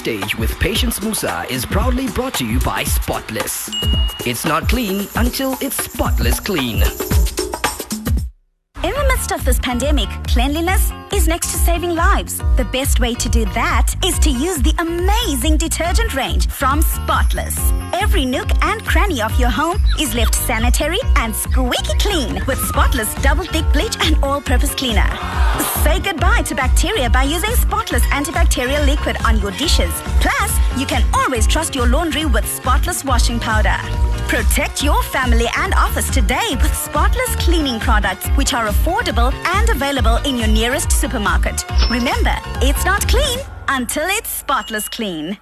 Backstage with Patience Musa is proudly brought to you by Spotless. It's not clean until it's spotless clean. Midst of this pandemic, cleanliness is next to saving lives. The best way to do that is to use the amazing detergent range from Spotless. Every nook and cranny of your home is left sanitary and squeaky clean with Spotless double thick bleach and all purpose cleaner. Say goodbye to bacteria by using Spotless antibacterial liquid on your dishes. Plus, you can always trust your laundry with Spotless washing powder. Protect your family and office today with Spotless cleaning products, which are affordable and available in your nearest supermarket. Remember, it's not clean until it's spotless clean.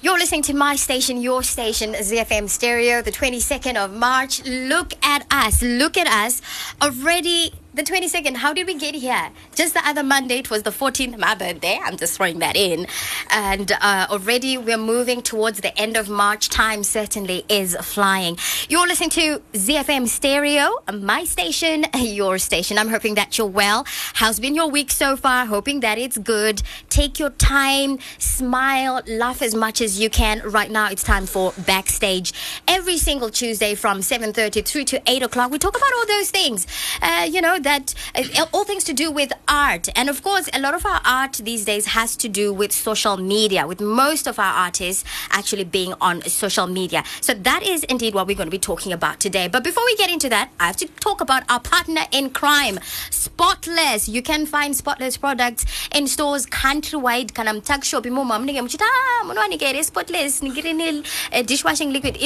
You're listening to my station, your station, ZFM Stereo, the 22nd of March. Look at us. Look at us. Already the 22nd, how did we get here? Just the other Monday, it was the 14th, my birthday. I'm just throwing that in. And uh, already we're moving towards the end of March. Time certainly is flying. You're listening to ZFM Stereo, my station, your station. I'm hoping that you're well. How's been your week so far? Hoping that it's good. Take your time, smile, laugh as much as you can. Right now, it's time for Backstage. Every single Tuesday from 7.30 through to 8 o'clock, we talk about all those things. Uh, you know, that uh, all things to do with art. And of course, a lot of our art these days has to do with social media, with most of our artists actually being on social media. So that is indeed what we're going to be talking about today. But before we get into that, I have to talk about our partner in crime, Spotless. You can find Spotless products in stores countrywide. Kana mtakshop imomo mnike mchita munwanikere Spotless uh, dishwashing liquid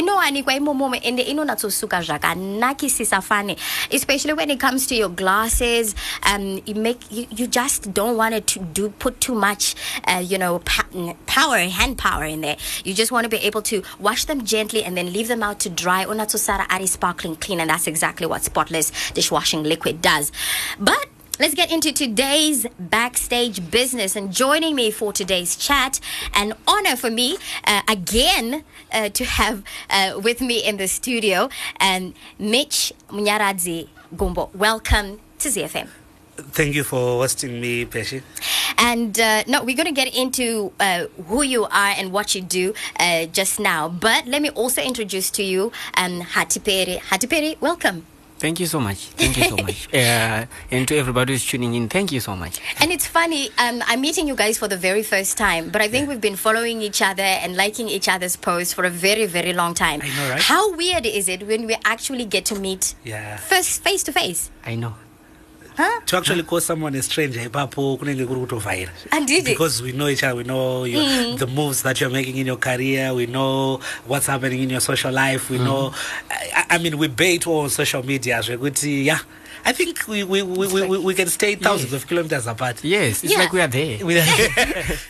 especially when it comes to your glasses um you make you, you just don't want it to do put too much uh, you know pa- power hand power in there. You just want to be able to wash them gently and then leave them out to dry. Unatsosara ari sparkling clean and that's exactly what spotless dishwashing liquid does. But Let's get into today's backstage business. And joining me for today's chat, an honor for me uh, again uh, to have uh, with me in the studio, and Mitch Munyaradzi Gumbo. Welcome to ZFM. Thank you for hosting me, Peshi. And uh, no, we're going to get into uh, who you are and what you do uh, just now. But let me also introduce to you um, Hatiperi. Hatiperi, welcome. Thank you so much. Thank you so much. Uh, and to everybody who's tuning in, thank you so much. And it's funny, um, I'm meeting you guys for the very first time, but I think we've been following each other and liking each other's posts for a very, very long time. I know, right? How weird is it when we actually get to meet Yeah. first face to face? I know. Huh? To actually call someone a stranger eh, ipapo kunenge kuri kutovhaira And did it? because we know each other we know your, mm. the moves that you're making in your career we know what's happening in your social life we mm. know I, I mean we bait all on social media zvekuti yeah I think we we, we, we, we, we can stay thousands of kilometers apart Yes, it's Yeah. like we are there. We-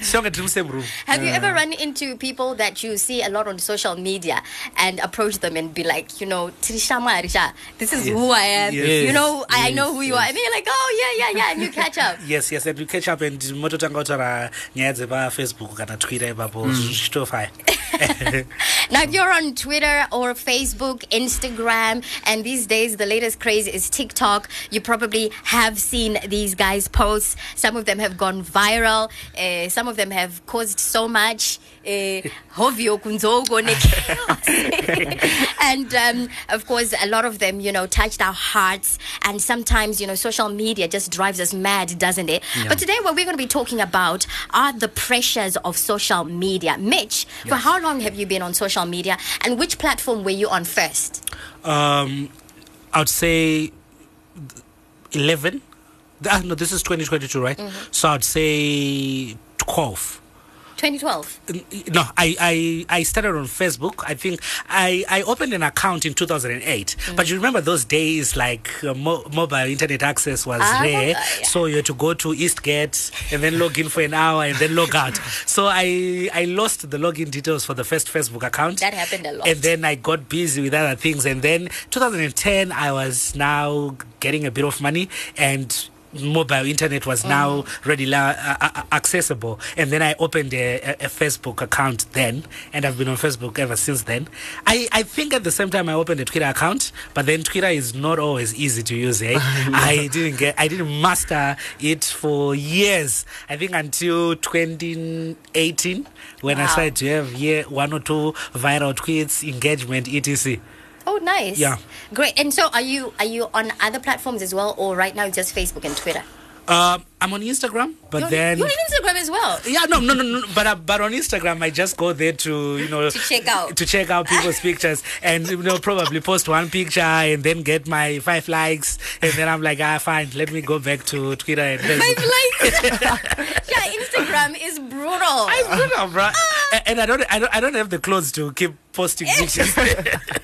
Songe tiri musame room Have you ever run into people that you see a lot on social media and approach them and be like, you know, "Tirishama Arisha, this is Yes. who I am. Yes. You know, I I know who you are. And then you're like, oh, yeah, yeah, yeah. And you catch up. yes yes and you catch up and mototanga kutaura nyaya dzepafacebook kana twitter ipapo mm. zvichitofaya Now, if you're on Twitter or Facebook, Instagram, and these days the latest craze is TikTok, you probably have seen these guys' posts. Some of them have gone viral. Uh, some of them have caused so much. Uh, hovyo kunzogo and um, of course, a lot of them, you know, touched our hearts. And sometimes, you know, social media just drives us mad, doesn't it? But today, what we're going to be talking about are the pressures of social media. Mitch, for how long have you been on social media, and which platform were you on first? um, I'd say 11. Ah, no, this is 2022, right? So I'd say 12. 2012. No, I, I, I started on Facebook. I think I, I opened an account in 2008. But you remember those days, like uh, mo- mobile internet access was Ah, rare. yeah. So you had to go to Eastgate and then log in for an hour and then log out. so I, I lost the login details for the first Facebook account. That happened a lot. And then I got busy with other things. And then 2010, I was now getting a bit of money. And mobile internet was now readily uh, uh, accessible. And then i opened a, a, facebook account then and i've been on facebook ever since then. I, I think at the same time i opened a twitter account but then twitter is not always easy to use eh? i didn't get i didn't master it for years. I think until 2018 when i started to have yeah, one or two viral tweets engagement etc Oh, nice. Yeah. Great. And so, are you are you on other platforms as well, or right now just Facebook and Twitter? um, i'm on instagram but you're, then you're on Instagram as well. Yeah, no, no, no, no. But uh, but on Instagram, I just go there to you know To check out. to check out people's pictures and you know probably post one picture and then get my five likes and then I'm like ah fine, let me go back to Twitter and Facebook. Five likes. yeah, Instagram is brutal. I don't know, bro. And- And I don't, I don't, I don't have the clothes to keep posting pictures.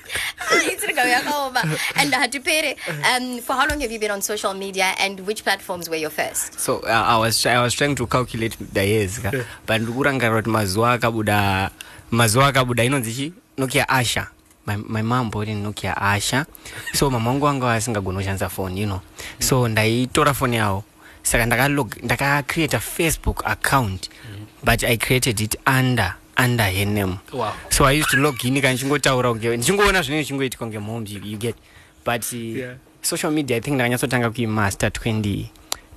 Instagram yakaoma. And uh, Tupere, um, for how long have you been on social media, and which platforms were your first? so uh, I, was, I was trying to calculate the years ka. But ndikurangarira kuti mazuva akabuda mazuva akabuda inonzi chi nokia asha. My, my mom bought in nokia asha. So mama wangu wanga asingagona kushandisa phone you know. So ndaitora phone yawo saka ndakalog ndakacreate a facebook account. But i created it under under her name. Wow. so i used to log in kana ndichingotaura kunge ndichingoona zvinenge zvichingoitika kunge moms you, get. But uh, Yeah. social media i think ndakanyatsotanga kuimaster 20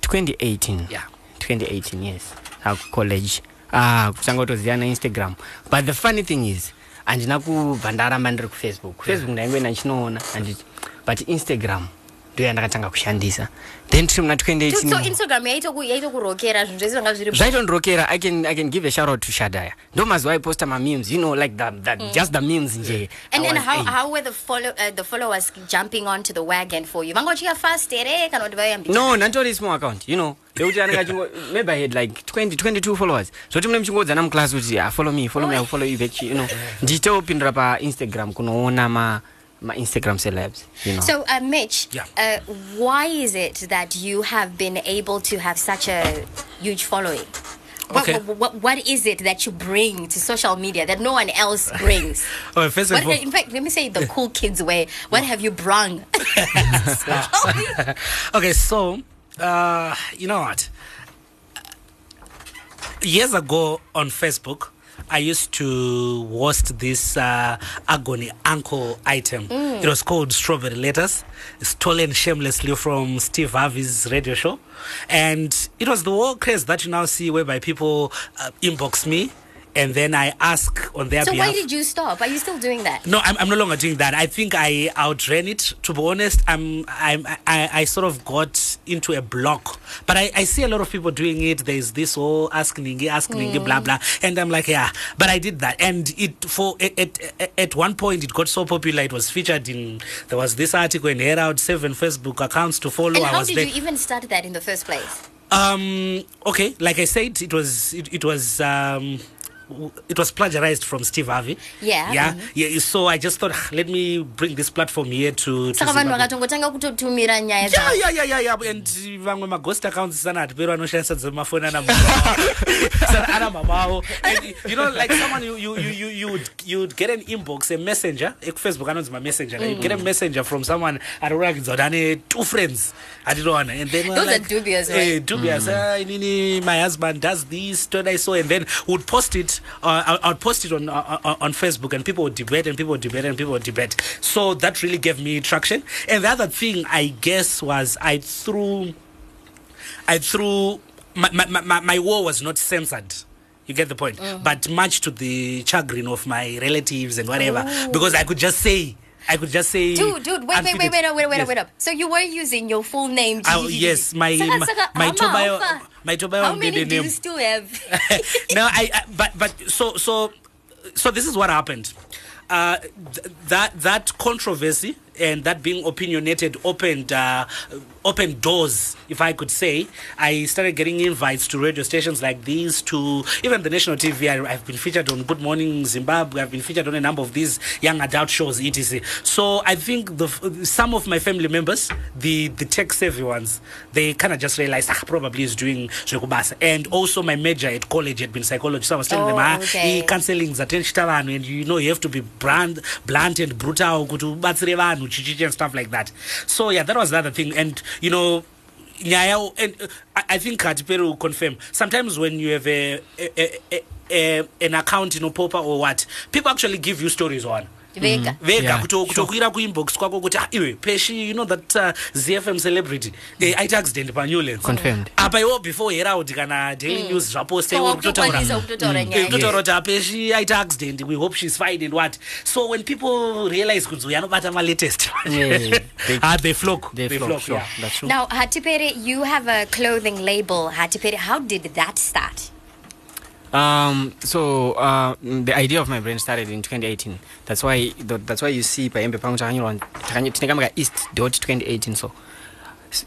2018 Yeah. 2018 yes. Akucollege ah kutanga kutoziva nainstagram but the funny thing is handina kubva ndaramba ndiri kufacebook facebook. Ndaingoenda ndichinoona handiti but instagram ndo yandakatanga kushandisa. Then tiri muna Dude, so 2018 Instagram yaitoku- yaitokurokera zvinhu zvese zvanga zviri zvaitondirokera I can, i can give a shout out to shadaya. Ndo mazuva aiposta mamemes you know like the, the, just the memes nje. And I then was, how, "Hey." how were the follow uh, the followers jumping onto the wagon for you? Vanga uchika fast ere? Kana kuti vayambira? no nantori small account you know. Ndekuti anenge achingo maybe i had like 20 22 followers. Zvoti mune muchingodzana muclass kuti ah, follow me follow me follow you back you know. Ndichitopindura painstagram kunoona ma ma-instagram celebs you know So, uh, Mitch, Yeah. uh, why is it that you have been able to have such a huge following? What, Okay. what, what, what is it that you bring to social media that no one else brings? oh, first what, of all, in fact, let me say it the cool kids way. What have you brung? Okay, so uh, you know what? Years ago on Facebook, I used to host this uh, agony uncle item. It was called Strawberry Letters, stolen shamelessly from Steve Harvey's radio show. And it was the whole craze that you now see whereby people uh, inbox me and then I ask on their so behalf. why did you stop? Are you still doing that? No, I'm, I'm no longer doing that. I think I outran it. To be honest, I'm, I'm I, I sort of got into a block. But I, I see a lot of people doing it. There's this whole asking, asking, blah blah, and I'm like, yeah. But I did that, and it for at, at, one point it got so popular. It was featured in there was this article in Herald, seven Facebook accounts to follow. And I how was did there. you even start that in the first place? Um. Okay. Like I said, it was. It, it was. Um. W- It was plagiarized from Steve Harvey. Yeah. Yeah. Yeah. So I just thought, "Ah, let me bring this platform here to. to saka vanhu Zimbabwe." vakatongotanga kutotumira nyaya Yeah, yeah, yeah, yeah, yeah. And vamwe maghost accounts sana hatiperi vanoshandisa dzemafoni ana sana ana mamawo and you know like someone you you you you you'd, you'd get an inbox a messenger ekufacebook anonzi mamessenger mm. you'd get a messenger from someone ari kurakidza kuti ane two friends I don't atinoona and then we're Those are like, dubious, eh, right? dubious ah, inini my husband does this told I so and then would post it uh, I- I'd post it on, uh, on on Facebook and people would debate and people would debate and people would debate. So that really gave me traction. And the other thing I guess was I threw I threw my my, my, my- my war was not censored. You get the point, but much to the chagrin of my relatives and whatever, because I could just say, I could just say, Dude, dude, wait, wait, wait, wait, up, wait, wait, Yes. wait up. So you were using your full name. Oh, yes, my Saka, my, saka, my Tobayo my Tobayo How many do you still have? no, I, I but but so so so this is what happened. Uh, th- that that controversy and that being opinionated opened uh, opened doors, if I could say. I started getting invites to radio stations like these, to even the national TV. I, I've been featured on Good Morning Zimbabwe. I've been featured on a number of these young adult shows, etc. So I think the some of my family members, the the tech savvy ones, they kind of just realized ah, probably is doing zvekubasa. And also my major at college had been psychology, so I was telling them Oh, ah, okay. counseling vanhu and you know you have to be blunt, blunt and brutal and stuff like that so yeah that was the other thing and you know nyaya and uh, I, think katiperi will confirm. Sometimes when you have a, a, a, a, an account inopopa or what people actually give you stories on vega. Vega Yeah, kuto- sure. kutokwira kuinbox kwako kuti "Ah, iwe peshi you know that uh, zfm celebrity? Eh, aita accident panewlands apa iwo before herald kana daily news zvaposta iwo kutotaura wakukwanisa kutotaura Eh, nyaya kutotaura kuti apeshi aita accident. We hope she's fine and what. So when people realize kunzi uyu anobata malatest Yeah, they- ah, they flock. They they flock, flock sure. yeah. That's true. now hatipere you have a clothing label. Hatipere how did that start Um, so uh, mm, the idea of my brand started in 2018. That's why th- that's why you see paembe pangu takanyirwa takanyi- tinekamba ka east dot 2018 so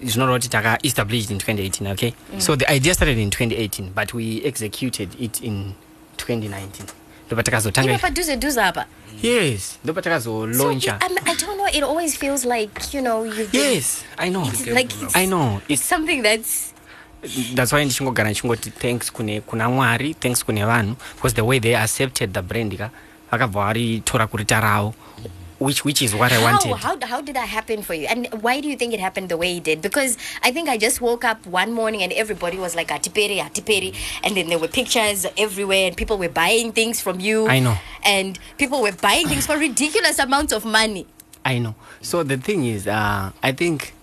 it's not kuti taka established in 2018 okay? So the idea started in 2018 but we executed it in 2019 ndopa takazotanga padhuze dhuze apa? Yes takazolauncha I, I don't know it always feels like you know been, yes i know. It's like it's, i know. it's it's something that's that's why ndichingogara ndichingoti thanks kune kuna mwari thanks kune vanhu because the way they accepted the brand ka vakabva varitora kurita ravo which, which is what i how, wanted. how, how did that happen for you? And why do you think it happened the way it did? Because i think i just woke up one morning and everybody was like atiperi atiperi. And then there were pictures everywhere and people were buying things from you. I know. and people were buying things for ridiculous amounts of money. I know. So the thing is uh, i think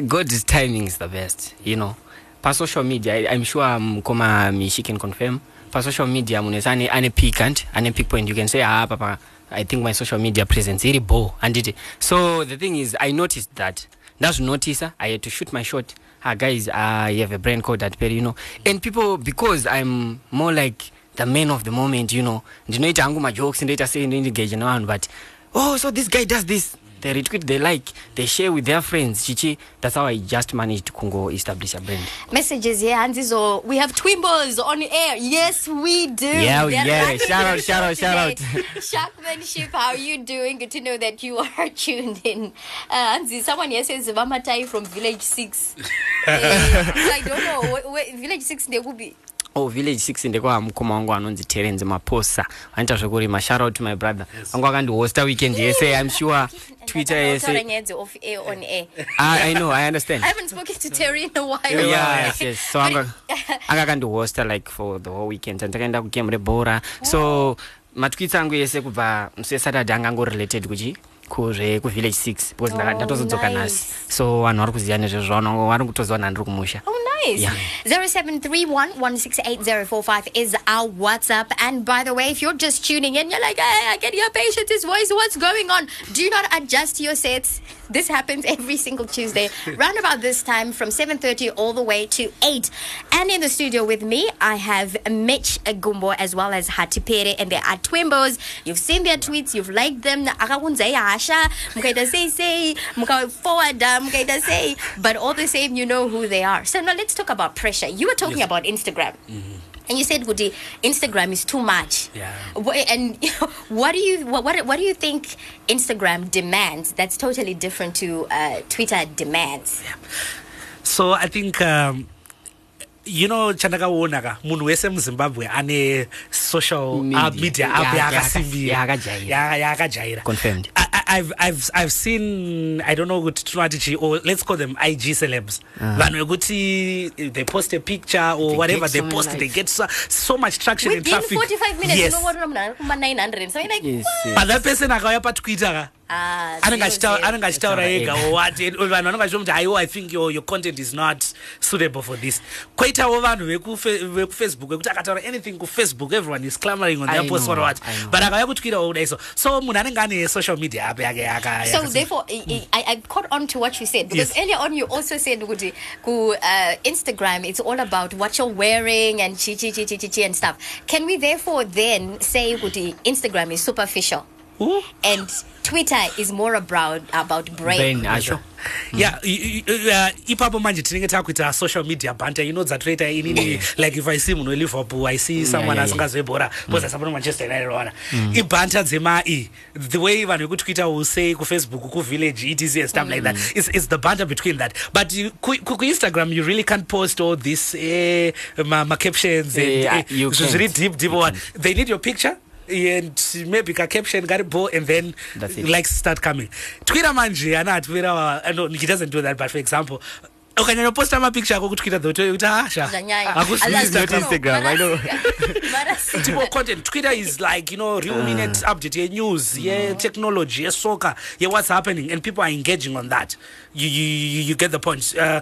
god's timing is the best you know. Pa social media i'm sure mkoma mishi can confirm. Pa social media munesa ane, ane peak and ane peak point. You can say ah papa i think my social media presence iri bo anditi so the thing is i noticed that. Ndazvinotisa i had to shoot my shot. Ah guys i have a brand called that you know. And people because i'm more like the man of the moment you know. Ndinoita hangu majokes ndoita sei ndoindigage nevanhu but oh so this guy does this they retweet they like they share with their friends chichi. That's how i just managed to kungo establish a brand. Messages here hanzizo we have twimbos on air. Yes we do. Yeah, They're yeah. Shout out, shout out, shout today. Sharkmanship, how are you doing? Good to know that you are tuned in. Uh, hanzi someone here says vamatai from village 6 Eh, i don't know wh- wh- village 6 ndekupi oh village 6 ndekwa mukoma wangu anonzi Terence Maposa. Anoita zvekurima. Shout my brother. Wangu akandihosta weekend yese. I'm sure twitter Ndakataura yese nyaya dze-off air on air. I, i know. I understand. I haven't spoken to terry in a while. Yes yes. So But- anga anga akandihosta like for the whole weekend. Andakaenda kugame rebhora so matwits angu ese kubva musi wesaturday anga angorelated kuchi kuzve kuvillage 6 because Oh, ndatozodzoka nice. nhasi so vanhu vari kuziva nezvezvo vari kutoziva nhani ndiri kumusha Oh, nice. Yeah. 0731-168-045 is our WhatsApp. And by the way, if you're just tuning in, you're like, hey, I can hear Patience's voice. What's going on? Do not adjust your sets. This happens every single Tuesday, round about this time from 7.30 all the way to 8. And in the studio with me, I have Mitch Gumbo as well as Hatipere. And they are Twimbos. You've seen their tweets. You've liked them. Akakunza yasha, mukaita say say, muka forward, mukaita say. But all the same, you know who they are. So now let's talk about pressure. You were talking about Instagram. And you said, Gudi, Instagram is too much. Yeah. Wha- And what do you what, what what do you think Instagram demands that's totally different to uh, Twitter demands? Yeah. so i think um, you know chandakaona ka munhu wese muzimbabwe ane social Media. uh, media Yeah, app yeah, yaakasimbira I've, I've, I've seen i don't know kuti tinoti chi or let's call them ig celebs. Vanhu vekuti they post a picture or They whatever they post they likes. get so, so much traction and Within traffic. 45 minutes, yes. you know what I'm not 900. So you're like, Yes, what? yes. but that person akauya patwitter ka Ah, anenge achitaura ega what. And vanhu vanenge vachiti kuti aiwo i think your, your content is not suitable for this. Koitawo vanhu vekufacebook vekuti akataura anything kufacebook everyone is clamoring on their post or what. But akauya kutwitter wodaiso so munhu anenge ane social media So therefore, I, I, I caught on to what you said because Yes. earlier on you also said uh, Instagram it's all about what you're wearing and chi chi chi chi chi and stuff. Can we therefore then say Instagram is superficial Ooh. and Twitter is more about about brain? brain acho yeah uh, ipapo manje tinenge takuita social media banter. Ino dzatoita inini like if i see munhu weliverpool i see someone yeah. asingazwebhora because asapano manchester united ona ibhanta dzemai the way vanhu vekutwitter will say kufacebook kuvillage etc and stuff like that. It's, it's the banter between that. But you- ku- ku- kuinstagram you really can't post all this eh, ma, ma captions and Eh, eh, you zviri can't. deep deep one. they need your picture and maybe ka caption karipo and then That's it. likes start coming twitter manje ana twitter uh, no he doesn't do that but for example ukanyanyoposta mapicture ako kutwitter thoto kuti asha Zvanyanya. hakusi Alazi- Instagram. Instagram, I know. Marasi- content twitter is like you know real minute update yenews yetechnology yesoka ye-what's happening and people are engaging on that you, you, you, you get the point uh,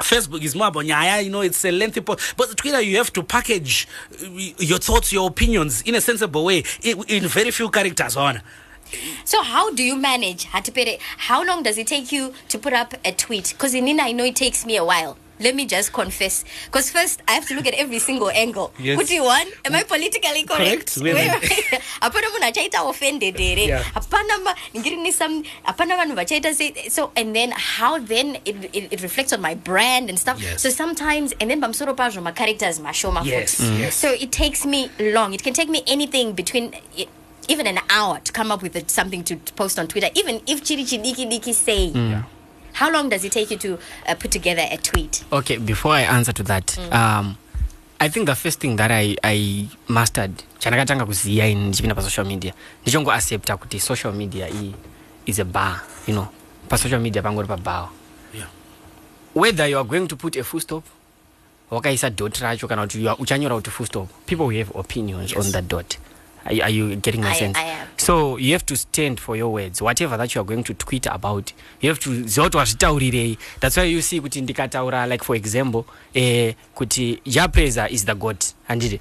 Facebook is more about nyaya, you know, it's a lengthy post. But Twitter, you have to package uh, your thoughts, your opinions in a sensible way, in, in very few characters on. So how do you manage Hatipere? How long does it take you to put up a tweet? Because in Nina, I know it takes me a while. Let me just confess. Because first, I have to look at every single angle. Yes. What do you want? Am I mm. politically correct? Correct. Where- hapana munhu achaita offended here Yeah. hapana ma- ndingiri ni some hapana vanhu vachaita se- so and then how then it, it, it reflects on my brand and stuff Yes. so sometimes and then pamusoro pazvo macharacters mashoma Yes, futi. yes. so it takes me long it can take me anything between i- even an hour to come up with something to, post on twitter even if chiri chidiki diki say mm. How long does it take you to uh, put together a tweet okay before i answer to that um, i think the first thing that i, I mastered chandakatanga kuziya ini ndichipinda pasocial media ndichongoaccepta kuti social media iyi is a bar you know pasocial media pangori pabar Yeah. whether you are going to put a full stop wakaisa dot racho kana kuti you are- uchanyora kuti full stop people will have opinions Yes. on that dot are, you- are you getting my I- sense? I am. so you have to stand for your words. Whatever that you are going to tweet about you have to ziva kuti wazvitaurirei. That's why you see kuti ndikataura like for example eh, kuti japraiser is the god handiti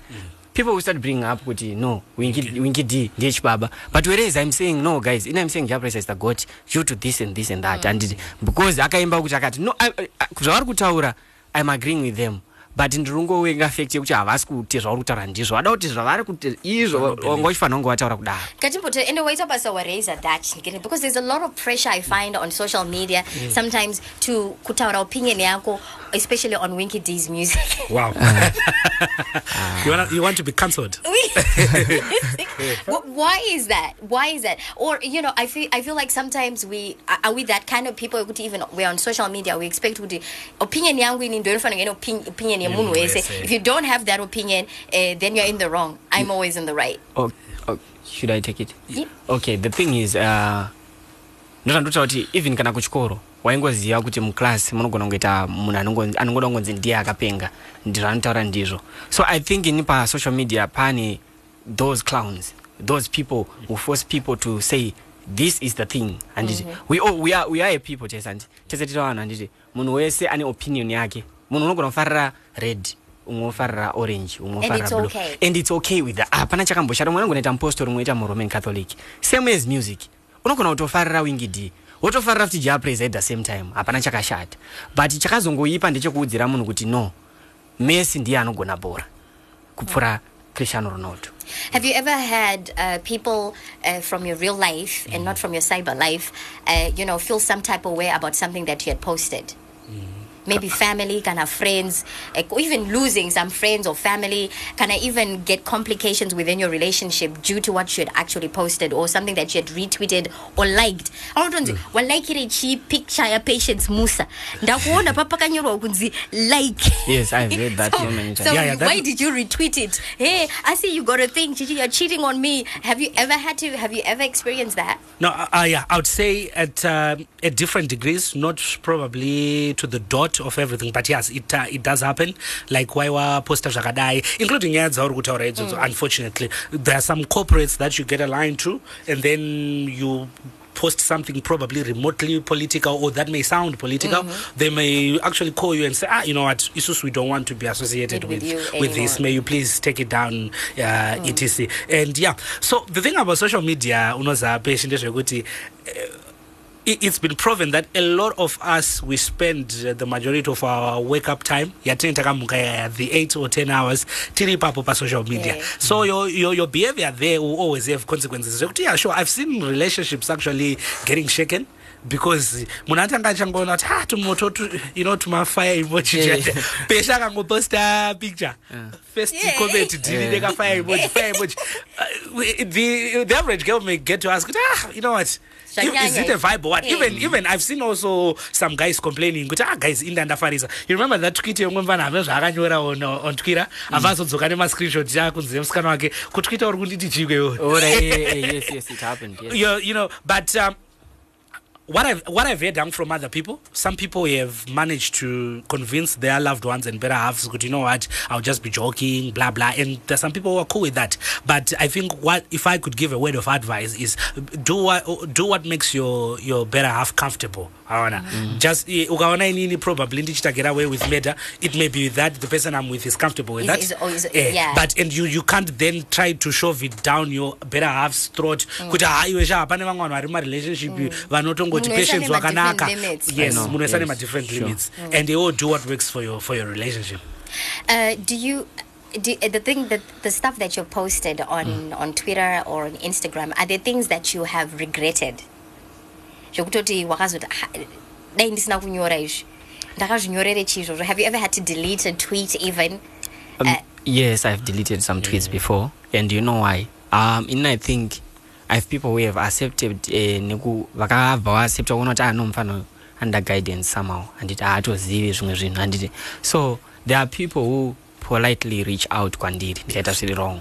people will start bringing up kuti no winky winky d ndiye chibaba. But whereas i'm saying no guys in i'm saying japraiser is the god due to this and this and that. Handiti because akaimba kuti akati no zvavari kutaura i'm agreeing with them but ndiringowenga fact yekuti havasi kuti zvauri kutaura ndizvo vada kuti zvavari kuti izvo wanga uchifanira kunge vataura kudaro Katimbote, and wait up as a razor Dutch because there's a lot of pressure I find on social media sometimes to kutaura opinion yako, especially on Winky D's music. Wow. Uh-huh. you, wanna, you want to be cancelled? Why is that? Why is that? Or you know, I feel I feel like sometimes we are- are we that kind of people who even we're on social media we expect kuti opinion yangu ini ndio inofanira ngene opin- opinion munhu wese. If you don't have that opinion, uh, then you're in the wrong. I'm always in the right. oh, oh, should i take it Yeah. okay the thing is uh, ndotandotaura kuti even kana kuchikoro waingoziva kuti muclass munogona kungoita munhu anongoda kungonzi ndiye akapenga ndizvaanotaura ndizvo so i think ini pasocial media pane those clowns those people who force people to say this is the thing handiti we, all, we, are, we are a people chese handiti tese tiri vanhu handiti munhu wese ane opinion yake munhu unogona kufarira red umwe ufarira orange umwe it's blue okay. and it's okay with that. Hapana chakamboshata. Umwe anongonoita mupostori umwe oita muroman catholic. Same as music. Unogona kutofarira wingi d. Wotofarira futi japraise at the same time. Hapana chakashata. But chakazongoipa ndechekuudzira munhu kuti no messi ndiye anogona bhora kupfuura cristiano ronaldo. Have you ever had uh, people uh, from your real life and not from your cyber life, uh, you know, feel some type of way about something that you had posted? Maybe family, kind of friends, like, or even losing some friends or family, can I even get complications within your relationship due to what you had actually posted or something that you had retweeted or liked? Anotonzi, walaikire chi picture ya Patience Musa. Ndakuona papa kanyorwa kunzi like. Yes, I've read that so many times. So Yeah, yeah, why did you retweet it? Hey, I see you got a thing, Chichi, you're cheating on me. Have you ever had to, have you ever experienced that? No, uh, uh, yeah, I would say at um, at different degrees, not probably to the dot of everything, but yes, it uh, it does happen. Like why were poster zvakadai, including yeah, dzauri kutaura idzodzo. Unfortunately, there are some corporates that you get aligned to, and then you post something probably remotely political or that may sound political. They may actually call you and say ah you know what? Isus we don't want to be associated With with with this. may you please take it down uh, etc. And yeah so the thing about social media unoza i- it's been proven that a lot of us we spend uh, the majority of our wake up time yatinenge takamuka yaya the 8 or 10 hours tiri ipapo pasocial media. Yeah. so your, your, your behavior there will always have consequences. Zvekuti yeah sure i've seen relationships actually getting shaken because munhu atanga achangoona kuti ah tumoto tu, you know tumafire emoji yeah. pesha akangoposta picture. First comment delete ka fire emoji fire emoji. Uh, the, the average girl may get to ask ah you know what is it a vibe what? Yeah. even even i've seen also some guys complaining. Kuti ah guys inda ndafarisa you remember that tweet yomwe mvana ave zvaakanyora on, on twitter? Avazodzoka nemascreenshot akunzi musikana wake. Kutwitter uri kunditi chikwe iwe Ora, eh, eh, yes, yes, it happened. Yes. you, you know but um, what I've what I've heard from other people, some people have managed to convince their loved ones and better halves, good, you know what, I'll just be joking, blah blah. And there's some people who are cool with that. But I think what if I could give a word of advice is do what do what makes your your better half comfortable. Aona. Just eh, ukaona inini probably ndichita get away with murder. It may be that the person I'm with is comfortable with Is- that. is- or is- Eh, yeah. But and you you can't then try to shove it down your better half's throat kuti ha iwe sha pane vamwe vanhu vari marelationship vanotongoti Munoisa patience nema wakanaka different limits. yes I know, munoisa yes, nema-different sure. limits and they all do what works for your for your relationship Uh, do you do, the thing that the stuff that you posted on on Twitter or on Instagram are there things that you have regretted? Zvekutoti wakazoti "Ah, dai ndisina kunyora izvi. Ndakazvinyorere chizvozvo have you ever had to delete a tweet even? Um, Uh, yes, I've deleted some tweets before, and you know why? Um, in I think I have people who have accepted uh, neku vakabva vaaccepta kuona kuti anomufana under guidance somehow. Handiti haatozivi zvimwe zvinhu. Handiti so there are people who politely reach out kwandiri. Ndikaita zviri wrong.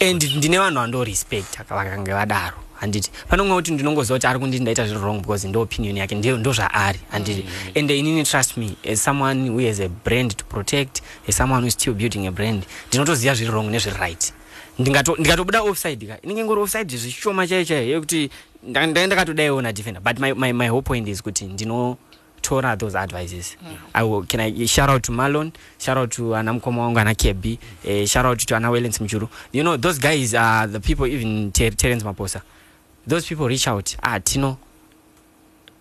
And ndine vanhu vandorespect vakange vadaro handiti panonge kuti ndinongoziva kuti ari kunditi ndaita zviri wrong because ndo opinion yake ndo zvaari. Handiti and inini trust me as someone who has a brand to protect as someone who still building a brand ndinotoziva zviri wrong nezviri right. Ndingato- ndikatobuda offside ka inenge ngori offside zvishoma chaiyo chaiyo yekuti nda- nda- ndakatodaiona defender. But my, my, my whole point is kuti ndinotora those advices. I will, can I shout out to Marlon shout out to anamukoma wangu ana kebi eh, shout out to ana Wellens Mchuru you know those guys are the people even Ter- Terence Maposa. Those people reach out ah tino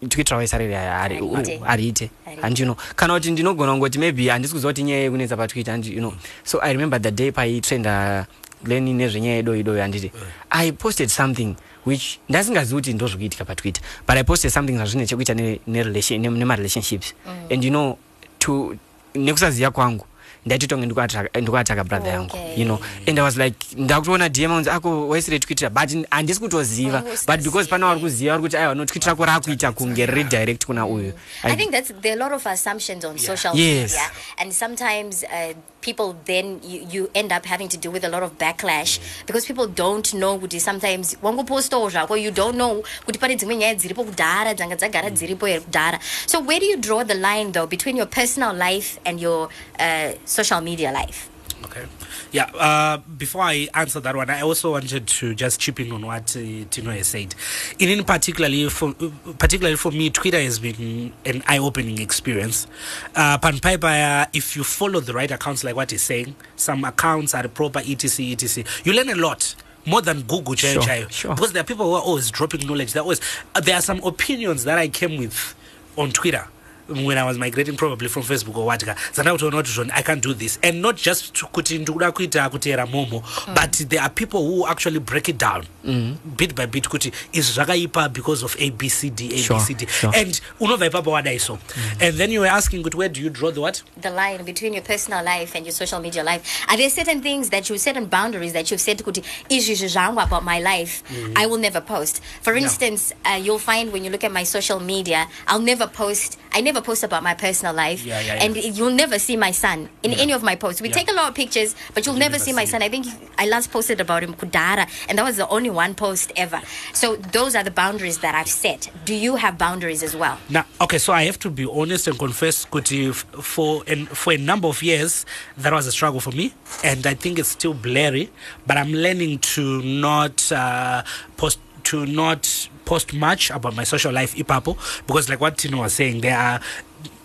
tikuitira waisariri Ariite. ariite Ariite. and you know kana kuti ndinogona kungoti maybe handisi kuziva kuti nyaya yekunetsa patwitter and you know. So i remember the day paitrenda leni nezvenyaya yedoyidoyi handiti i posted something which ndasingazivi kuti ndozvokuitika patwitter but i posted something zvazvine chekuita ne- nerelation- ne- nemarelationships and you know to nekusaziva kwangu ndaitotonge ndikuataka brother yangu Okay. you know. And i was like ndakutoona dm unzi ako waisire twitter but handisi kutoziva. Oh, but because usaziva. pana vari kuziva vari kuti aiwa no twitter rako rakuita kunge redirect kuna uyu. I think that's there are a lot of assumptions on social Yes. media, and sometimes uh, people then you, you end up having to deal with a lot of backlash because people don't know kuti sometimes wangopostawo zvako you don't know kuti pane dzimwe nyaya dziripo kudhara dzanga dzagara dziripo here kudhara so where do you draw the line though between your personal life and your uh, social media life Okay. Yeah. Uh, before I answer that one, I also wanted to just chip in on what uh, Tino has said. In, in particularly for particularly for me, Twitter has been an eye-opening experience. Uh, Pan Piper, uh, if you follow the right accounts, like what he's saying, some accounts are proper, etc., etc. You learn a lot. More than Google, Sure, chayo. sure. because there are people who are always dropping knowledge. There are always uh, there are some opinions that I came with on Twitter when I was migrating probably from Facebook or what dzandakutaona kuti zvoni I can't do this. And not just to- kuti ndikuda kuita kutera momo mm. but there are people who actually break it down mm. bit by bit kuti izvi zvakaipa because of abcd abcd sure. and unobva ipapo wadai so. Mm. And then you were asking kuti where do you draw the what? The line between your personal life and your social media life. Are there certain things that you certain boundaries that you've said kuti izvi zvangu about my life? Mm-hmm. I will never post. For instance uh, you'll find when you look at my social media i'll never post i never post about my personal life. Yeah, yeah, yeah. and you'll never see my son in any of my posts. We take a lot of pictures but you'll never, never see my see son. i think i last posted about him kudara and that was the only one post ever. So those are the boundaries that i've set. Do you have boundaries as well? Now, okay, so I have to be honest and confess, Kuti, for an, for a number of years, that was a struggle for me, and I think it's still blurry. But I'm learning to not uh, post to not post much about my social life, ipapo, because like what Tino was saying, there are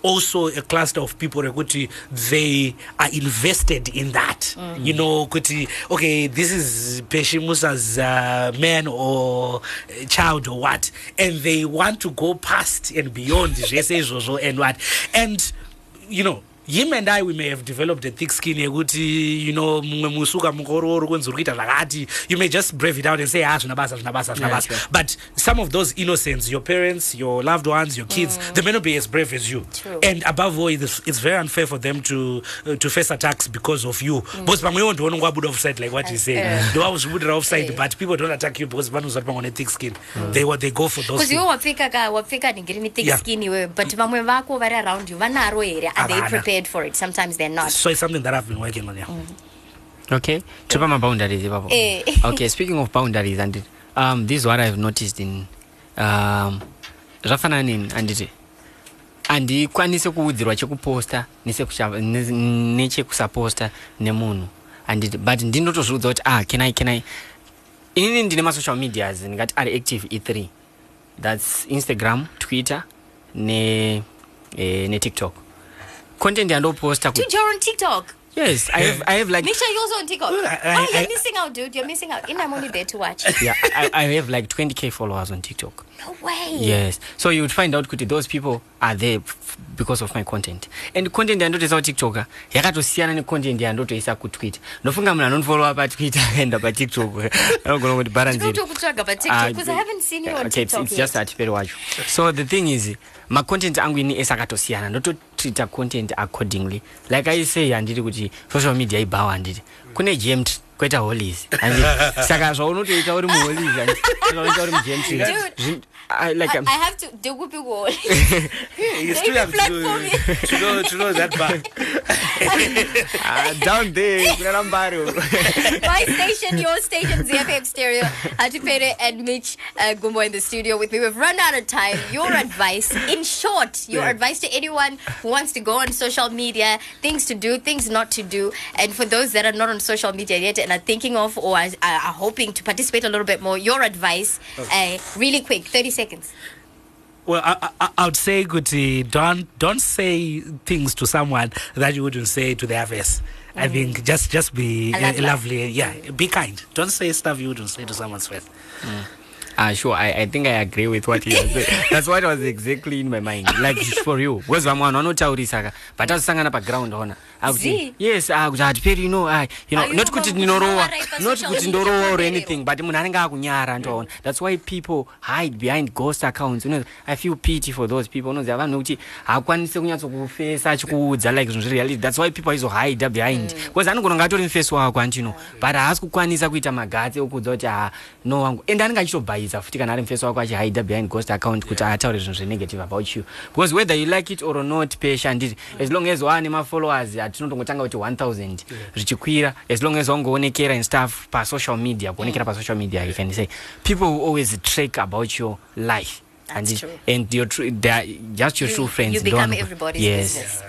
also a cluster of people kuti they are invested in that. You know kuti okay this is peshimusa's uh, man or child or what and they want to go past and beyond and what. And you know him and i we may have developed a thick skin yekuti you know mumwe musi ukamukorooro kwenzi uri kuita zvakati you may just brave it out and say ah zvina basa zvina basa zvina basa but some of those innocents your parents your loved ones your kids they may not be as brave as you. True. and above all it's, it's very unfair for them to uh, to face attacks because of you. Because pamwewo ndiona ngwabuda offside like what you say ndowazvibudira offside but people don't attack you because vanozva kuti pamwe ne thick skin. They, they go for those iwe wapfeka ka wapfeka ningiri ni thick Yeah. skin iwewe but vamwe vako vari around you vanaro here are they Havana. Prepared for it. Sometimes they're not. So it's something that i've been working on yeah. Okay. Topa maboundaries ipapo Eh. okay speaking of boundaries and um, this is what i've noticed in um, zvafanana nini handiti handikwanisi kuudzirwa chekuposta ne- nechekusaposta nemunhu handiti but ndinotozviudza kuti ah can i can i? Inini ndine masocial medias ndingati ari active e3 thats instagram twitter ne eh, netiktok content yandoposta ku- Dude, you're on TikTok. yes I have, i have like Misha, you're also on TikTok. I- oh, you're I- missing out, dude. You're missing out. And I'm only there to watch. yeah I, I have like 20k followers on tiktok No way. yes so you would find out kuti those people are there f- because of my content and content yandotoisa kutiktok yakatosiyana necontent yandotoisa kutwitter ndofunga munhu anondifollowa patwitter akaenda patiktok anogona kuti balance. Ndinotokutsvaga pa Ah, TikTok because I haven't seen you on okay, it's, TikTok it's yet. just atiperi wacho so the thing is macontent angu ini ese akatosiyana ndototreata content accordingly. Like i say handiti kuti social media ibhawa handiti kune gemt kweta holies Handiti? saka zvaunotoita uri muholies zvaunoita uri mugemt Dude, like I, um, I have to do whoopie wall. You still They have to, platform to know to know that bar. ah, down there kunana mbaro My station, your station, ZFM Stereo. Atipere and Mitch uh, Gumbo in the studio with me. We've run out of time. Your advice, in short, your Yeah. advice to anyone who wants to go on social media, things to do, things not to do. And for those that are not on social media yet and are thinking of or are, are hoping to participate a little bit more, your advice, uh, really quick, 30 seconds. Well, I, I, I would say, Guti, don't don't say things to someone that you wouldn't say to their face. I think just just be uh, lovely. Yeah, be kind. Don't say stuff you wouldn't say to someone's face. Ah, sure. I, I think I agree with what he has said. That's what was exactly in my mind. Like for you. Because vamwe vanhu vanotaurisa ka? But azosangana paground ona akuti yes akuti hatiperi you know ah, you know Are you not kuti ndinorowa not kuti ndorowa or anything but munhu anenge akunyara ndoona that's why people hide behind ghost accounts. You know, i feel pity for those people. Unoziva vanhu kuti haakwanisi kunyatsokufesa achikuudza like zvinhu zvereality that's why people aizohida behind. Because anogona kunge atori mufesi wako andino but haasi kukwanisa kuita magatsi okuudza kuti ha no wangu. And anenge achitobhayisa futi kana ari mufesi wako achihida behind ghost account kuti ataure zvinhu zvenegative about you. Because whether you like it or not pesha handiti as long as waane mafollowers hatinotongotanga kuti 1000 zvichikwira as long as wangoonekera and stuff pasocial media kuonekera pasocial media you can say. People will always track about your life. That's and, true. and your true, they are just your true friends You become everybody's yes. business.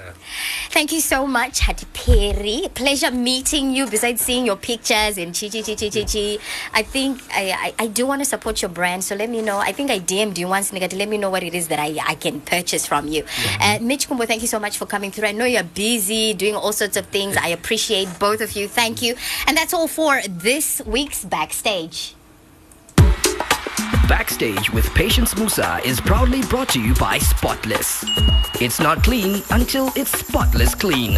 Thank you so much, Hati Peri. Pleasure meeting you. Besides seeing your pictures and chi chi chi chi chi chi, I think I, I, I do want to support your brand. So let me know. I think I DM'd you once, Nigga, to let me know what it is that I, I can purchase from you. Uh, Mitch Gumbo, thank you so much for coming through. I know you're busy doing all sorts of things. I appreciate both of you. Thank you. And that's all for this week's backstage. Backstage with Patience Musa is proudly brought to you by Spotless. It's not clean until it's spotless clean.